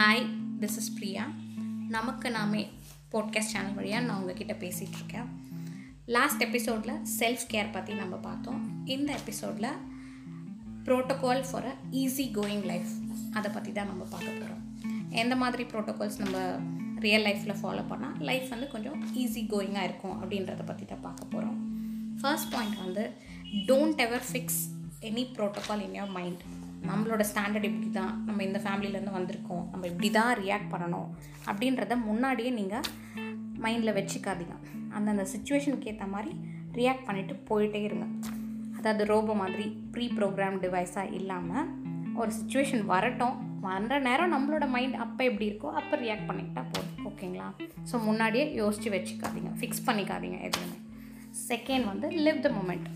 Hi this is Priya நமக்கு நாமே podcast channel வழியாக நான் உங்ககிட்ட பேசிகிட்ருக்கேன் லாஸ்ட் எபிசோடில் செல்ஃப் கேர் பற்றி நம்ம பார்த்தோம். இந்த எபிசோடில் protocol for a easy going life அதை பற்றி தான் நம்ம பார்க்க போகிறோம் எந்த மாதிரி ப்ரோட்டோகால்ஸ் நம்ம ரியல் லைஃப்பில் ஃபாலோ பண்ணால் லைஃப் வந்து கொஞ்சம் ஈஸி கோயிங்காக இருக்கும் அப்படின்றத பற்றி தான் பார்க்க போகிறோம் ஃபர்ஸ்ட் பாயிண்ட் வந்து don't ever fix any protocol in your mind நம்மளோட ஸ்டாண்டர்ட் இப்படி தான் நம்ம இந்த ஃபேமிலியிலேருந்து வந்திருக்கோம். நம்ம இப்படி தான் ரியாக்ட் பண்ணணும். அப்படின்றத முன்னாடியே நீங்கள் மைண்டில் வச்சுக்காதீங்க. அந்தந்த சுச்சுவேஷனுக்கு ஏற்ற மாதிரி ரியாக்ட் பண்ணிவிட்டு போயிட்டே இருங்க. அதாவது ரோபோ மாதிரி ப்ரீ ப்ரோக்ராம் டிவைஸாக இல்லாமல் ஒரு சுச்சுவேஷன் வரட்டும். வர்ற நேரம் நம்மளோட மைண்ட் அப்போ எப்படி இருக்கோ அப்போ ரியாக்ட் பண்ணிக்கிட்டா போதும். ஓகேங்களா ஸோ முன்னாடியே யோசித்து வச்சுக்காதீங்க. ஃபிக்ஸ் பண்ணிக்காதீங்க எதுவுமே. செகண்ட் வந்து லிவ் த மூமெண்ட்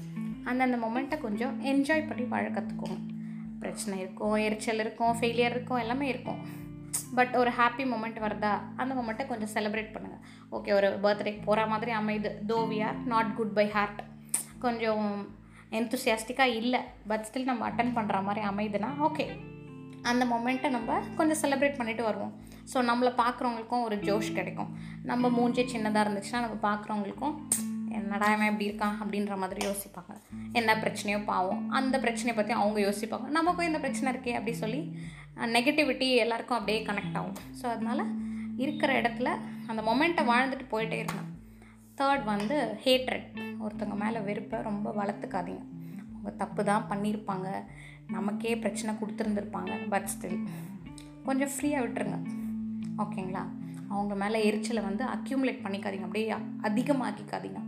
அந்தந்த மொமெண்ட்டை கொஞ்சம் என்ஜாய் பண்ணி வாழ கற்றுக்கோங்க பிரச்சனை இருக்கும் எரிச்சல் இருக்கும் ஃபெயிலியர் இருக்கும் எல்லாமே இருக்கும். பட் ஒரு ஹாப்பி மூமெண்ட் வருதா அந்த மொமெண்ட்டை கொஞ்சம் செலிப்ரேட் பண்ணுங்கள் ஓகே ஒரு பர்த்டேக்கு போகிற மாதிரி அமையுது. Though we are not good by heart கொஞ்சம் எந்தூசியாஸ்டிக்காக இல்லை பட் ஸ்டில் நம்ம அட்டன் பண்ணுற மாதிரி அமையுதுன்னா ஓகே அந்த மொமெண்ட்டை நம்ம கொஞ்சம் செலிப்ரேட் பண்ணிட்டு வருவோம். ஸோ நம்மளை பார்க்குறவங்களுக்கும் ஒரு ஜோஷ் கிடைக்கும். நம்ம மூஞ்சே சின்னதாக இருந்துச்சுன்னா நம்ம பார்க்குறவங்களுக்கும் என்னடா இவன் இப்படி இருக்கான் அப்படின்ற மாதிரி யோசிப்பாங்க. என்ன பிரச்சனையோ பாவம். அந்த பிரச்சனையை பற்றி அவங்க யோசிப்பாங்க. நமக்கும் இந்த பிரச்சனை இருக்கே அப்படி சொல்லி நெகட்டிவிட்டி எல்லாருக்கும் அப்படியே கனெக்ட் ஆகும். ஸோ அதனால் இருக்கிற இடத்துல அந்த மொமெண்ட்டை வாழ்ந்துட்டு போயிட்டே இருக்கணும். தேர்ட் வந்து ஹேட்ரட் ஒருத்தவங்க மேலே வெறுப்பை ரொம்ப வளர்த்துக்காதீங்க. அவங்க தப்பு தான் பண்ணியிருப்பாங்க. நமக்கே பிரச்சனை கொடுத்துருந்துருப்பாங்க. பட் ஸ்டில் கொஞ்சம் ஃப்ரீயாக விட்டுருங்க. ஓகேங்களா அவங்க மேலே எரிச்சலை வந்து அக்யூமுலேட் பண்ணிக்காதீங்க. அப்படியே அதிகமாக்கிக்காதீங்க.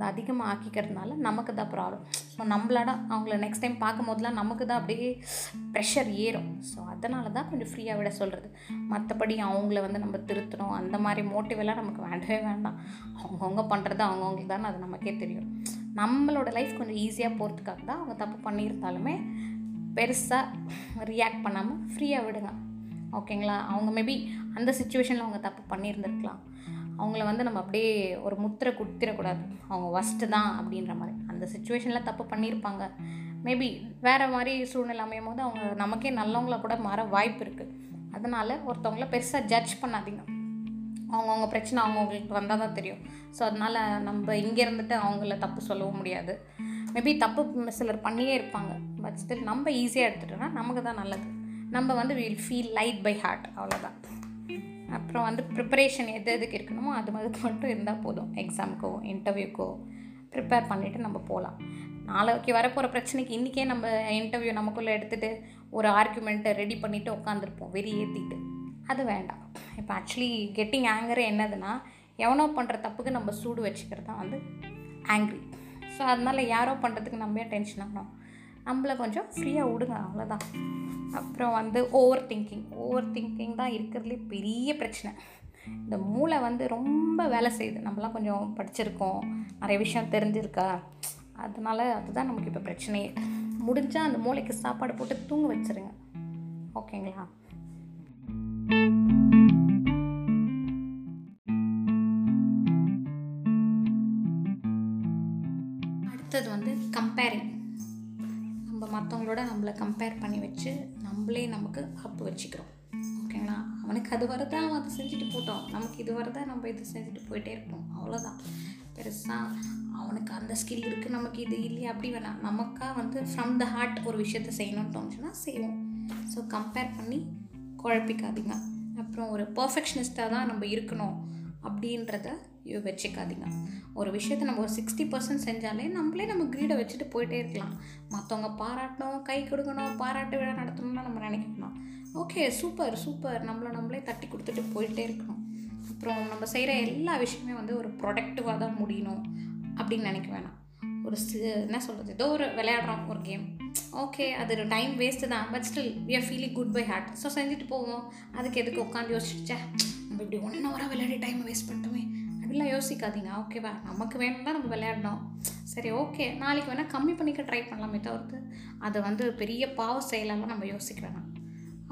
அந்த அதிகமாக ஆக்கிக்கிறதுனால நமக்கு தான் ப்ராப்ளம் ஸோ நம்மளோட அவங்கள நெக்ஸ்ட் டைம் பார்க்கும் போதெல்லாம் நமக்கு தான் அப்படியே ப்ரெஷர் ஏறும். ஸோ அதனால தான் கொஞ்சம் ஃப்ரீயாக விட சொல்கிறது மற்றபடி அவங்கள வந்து நம்ம திருத்தணும். அந்த மாதிரி மோட்டிவெல்லாம் நமக்கு வேண்டவே வேண்டாம். அவங்கவுங்க பண்ணுறது அவங்கவுங்களுக்கு தானே அது நமக்கே தெரியும். நம்மளோட லைஃப் கொஞ்சம் ஈஸியாக போகிறதுக்காக தான் அவங்க தப்பு பண்ணியிருந்தாலுமே பெருசாக ரியாக்ட் பண்ணாமல் ஃப்ரீயாக விடுங்க. ஓகேங்களா அவங்க மேபி அந்த சுச்சுவேஷனில் அவங்க தப்பு பண்ணியிருந்துருக்கலாம். அவங்கள வந்து நம்ம அப்படியே ஒரு முத்திரை குத்திரக்கூடாது. அவங்க ஒஸ்ட்டு தான் அப்படின்ற மாதிரி. அந்த சுச்சுவேஷனில் தப்பு பண்ணியிருப்பாங்க. மேபி வேறு மாதிரி சூழ்நிலை அமையும் போது அவங்க நமக்கே நல்லவங்களாக கூட மாற வாய்ப்பு இருக்குது அதனால் ஒருத்தவங்கள பெருசாக ஜட்ஜ் பண்ணாதீங்க. அவங்கவுங்க பிரச்சனை அவங்கவுங்களுக்கு வந்தால் தான் தெரியும். ஸோ அதனால் நம்ம இங்கே இருந்துட்டு அவங்கள தப்பு சொல்லவும் முடியாது. மேபி தப்பு சிலர் பண்ணியே இருப்பாங்க. பட் ஸ்டில் நம்ம ஈஸியாக எடுத்துட்டோம்னா நமக்கு தான் நல்லது. நம்ம வந்து will feel light by heart அவ்வளோதான் அப்புறம் வந்து ப்ரிப்பரேஷன் எது எதுக்கு இருக்கணுமோ அது அதுக்கு மட்டும் இருந்தால் போதும். எக்ஸாமுக்கோ இன்டர்வியூக்கோ ப்ரிப்பேர் பண்ணிவிட்டு நம்ம போகலாம் நாளைக்கு வரப்போகிற பிரச்சனைக்கு இன்றைக்கே நம்ம இன்டர்வியூ நமக்குள்ளே எடுத்துகிட்டு ஒரு ஆர்குமெண்ட்டை ரெடி பண்ணிவிட்டு உட்காந்துருப்போம் வெறி ஏற்றிட்டு அது வேண்டாம். இப்போ ஆக்சுவலி கெட்டிங் ஆங்கர் என்னதுன்னா எவனோ பண்ணுற தப்புக்கு நம்ம சூடு வச்சுக்கிறது தான் வந்து ஆங்க்ரி ஸோ அதனால் யாரோ பண்ணுறதுக்கு நம்ம ஏன் டென்ஷன் ஆகணும்? நம்மளை கொஞ்சம் ஃப்ரீயாக விடுங்க அவ்வளோதான் அப்புறம் வந்து ஓவர் திங்கிங் ஓவர் திங்கிங் தான் இருக்கிறதுலே பெரிய பிரச்சனை. இந்த மூளை வந்து ரொம்ப வேலை செய்யுது. நம்மளாம் கொஞ்சம் படிச்சிருக்கோம். நிறைய விஷயம் தெரிஞ்சிருக்கா. அதனால அதுதான் நமக்கு இப்போ பிரச்சனையே. முடிஞ்சால் அந்த மூளைக்கு சாப்பாடு போட்டு தூங்க வச்சுருங்க. ஓகேங்களா? அவனோட நம்மளை கம்பேர் பண்ணி வச்சு நம்மளே நமக்கு அப்பு வச்சுக்கிறோம். ஓகேங்களா அவனுக்கு அது வரதான் அவன் அதை செஞ்சுட்டு போட்டோம். நமக்கு இது வரதான் நம்ம இது செஞ்சுட்டு போயிட்டே இருப்போம். அவ்வளோதான் பெருசாக அவனுக்கு அந்த ஸ்கில் இருக்குது நமக்கு இது இல்லையா அப்படி வேணாம். நமக்காக வந்து ஃப்ரம் த ஹார்ட் ஒரு விஷயத்த செய்யணும்னு தோணுச்சுன்னா செய்வோம். ஸோ கம்பேர் பண்ணி குழப்பிக்காதீங்க. அப்புறம் ஒரு பர்ஃபெக்ஷனிஸ்ட்டாக தான் நம்ம இருக்கணும். அப்படின்றத வச்சுக்காதீங்க. ஒரு விஷயத்தை நம்ம ஒரு சிக்ஸ்டி பர்சன்ட் செஞ்சாலே நம்மளே நம்ம கிரீடை வச்சுட்டு போயிட்டே இருக்கலாம். மற்றவங்க பாராட்டணும் கை கொடுக்கணும் பாராட்டு விழா நடத்தணும்னா நம்ம நினைக்கணும் ஓகே சூப்பர் சூப்பர் நம்மளை நம்மளே தட்டி கொடுத்துட்டு போயிட்டே இருக்கணும். அப்புறம் நம்ம செய்கிற எல்லா விஷயமே வந்து ஒரு ப்ரொடக்டிவாக தான் முடியணும் அப்படின்னு நினைக்க வேணாம். ஒரு என்ன சொல்கிறது ஏதோ ஒரு விளையாடுறோம் ஒரு கேம் ஓகே அது டைம் வேஸ்ட்டு தான் but still we are feeling good by heart so செஞ்சுட்டு போவோம். அதுக்கு எதுக்கு உட்காந்து யோசிச்சா நம்ம இப்படி ஒன் ஹவராக விளையாடி டைம் வேஸ்ட் பண்ணிட்டோமே. அப்படிலாம் யோசிக்காதீங்க. ஓகேவா நமக்கு வேணும்னா நம்ம விளையாடணும். சரி ஓகே நாளைக்கு வேணால் கம்மி பண்ணிக்க ட்ரை பண்ணலாமே தவிர்த்து. அதை வந்து பெரிய பாவ செயலெல்லாம் நம்ம யோசிக்கிறோம்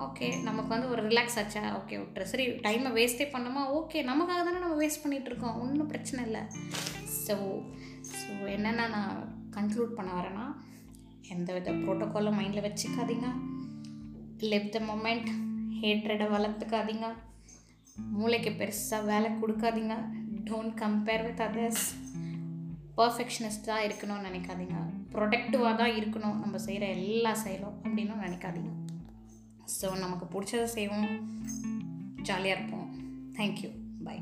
ஓகே நமக்கு வந்து ஒரு ரிலாக்ஸ் ஆச்சா? ஓகே விட்டுரு சரி டைமை வேஸ்ட்டே பண்ணோமா? ஓகே நமக்காக தானே நம்ம வேஸ்ட் பண்ணிகிட்ருக்கோம் ஒன்றும் பிரச்சனை இல்லை. ஸோ ஸோ என்னென்ன நான் கன்க்ளூட் பண்ண வரேன்னா எந்த வித ப்ரோட்டோக்காலும் மைண்டில் வச்சுக்காதீங்க. லிவ் த மொமெண்ட் ஹேட்ரடை வளர்த்துக்காதீங்க. மூளைக்கு பெருசாக வேலை கொடுக்காதீங்க. டோன்ட் கம்பேர் வித் அதர்ஸ் பர்ஃபெக்ஷனிஸ்டாக இருக்கணும்னு நினைக்காதீங்க. ப்ரொடக்டிவாக தான் இருக்கணும். நம்ம செய்கிற எல்லா செயலும் அப்படின்னு நினைக்காதீங்க. ஸோ நமக்கு பிடிச்சதை செய்வோம். ஜாலியாக இருப்போம். Thank you bye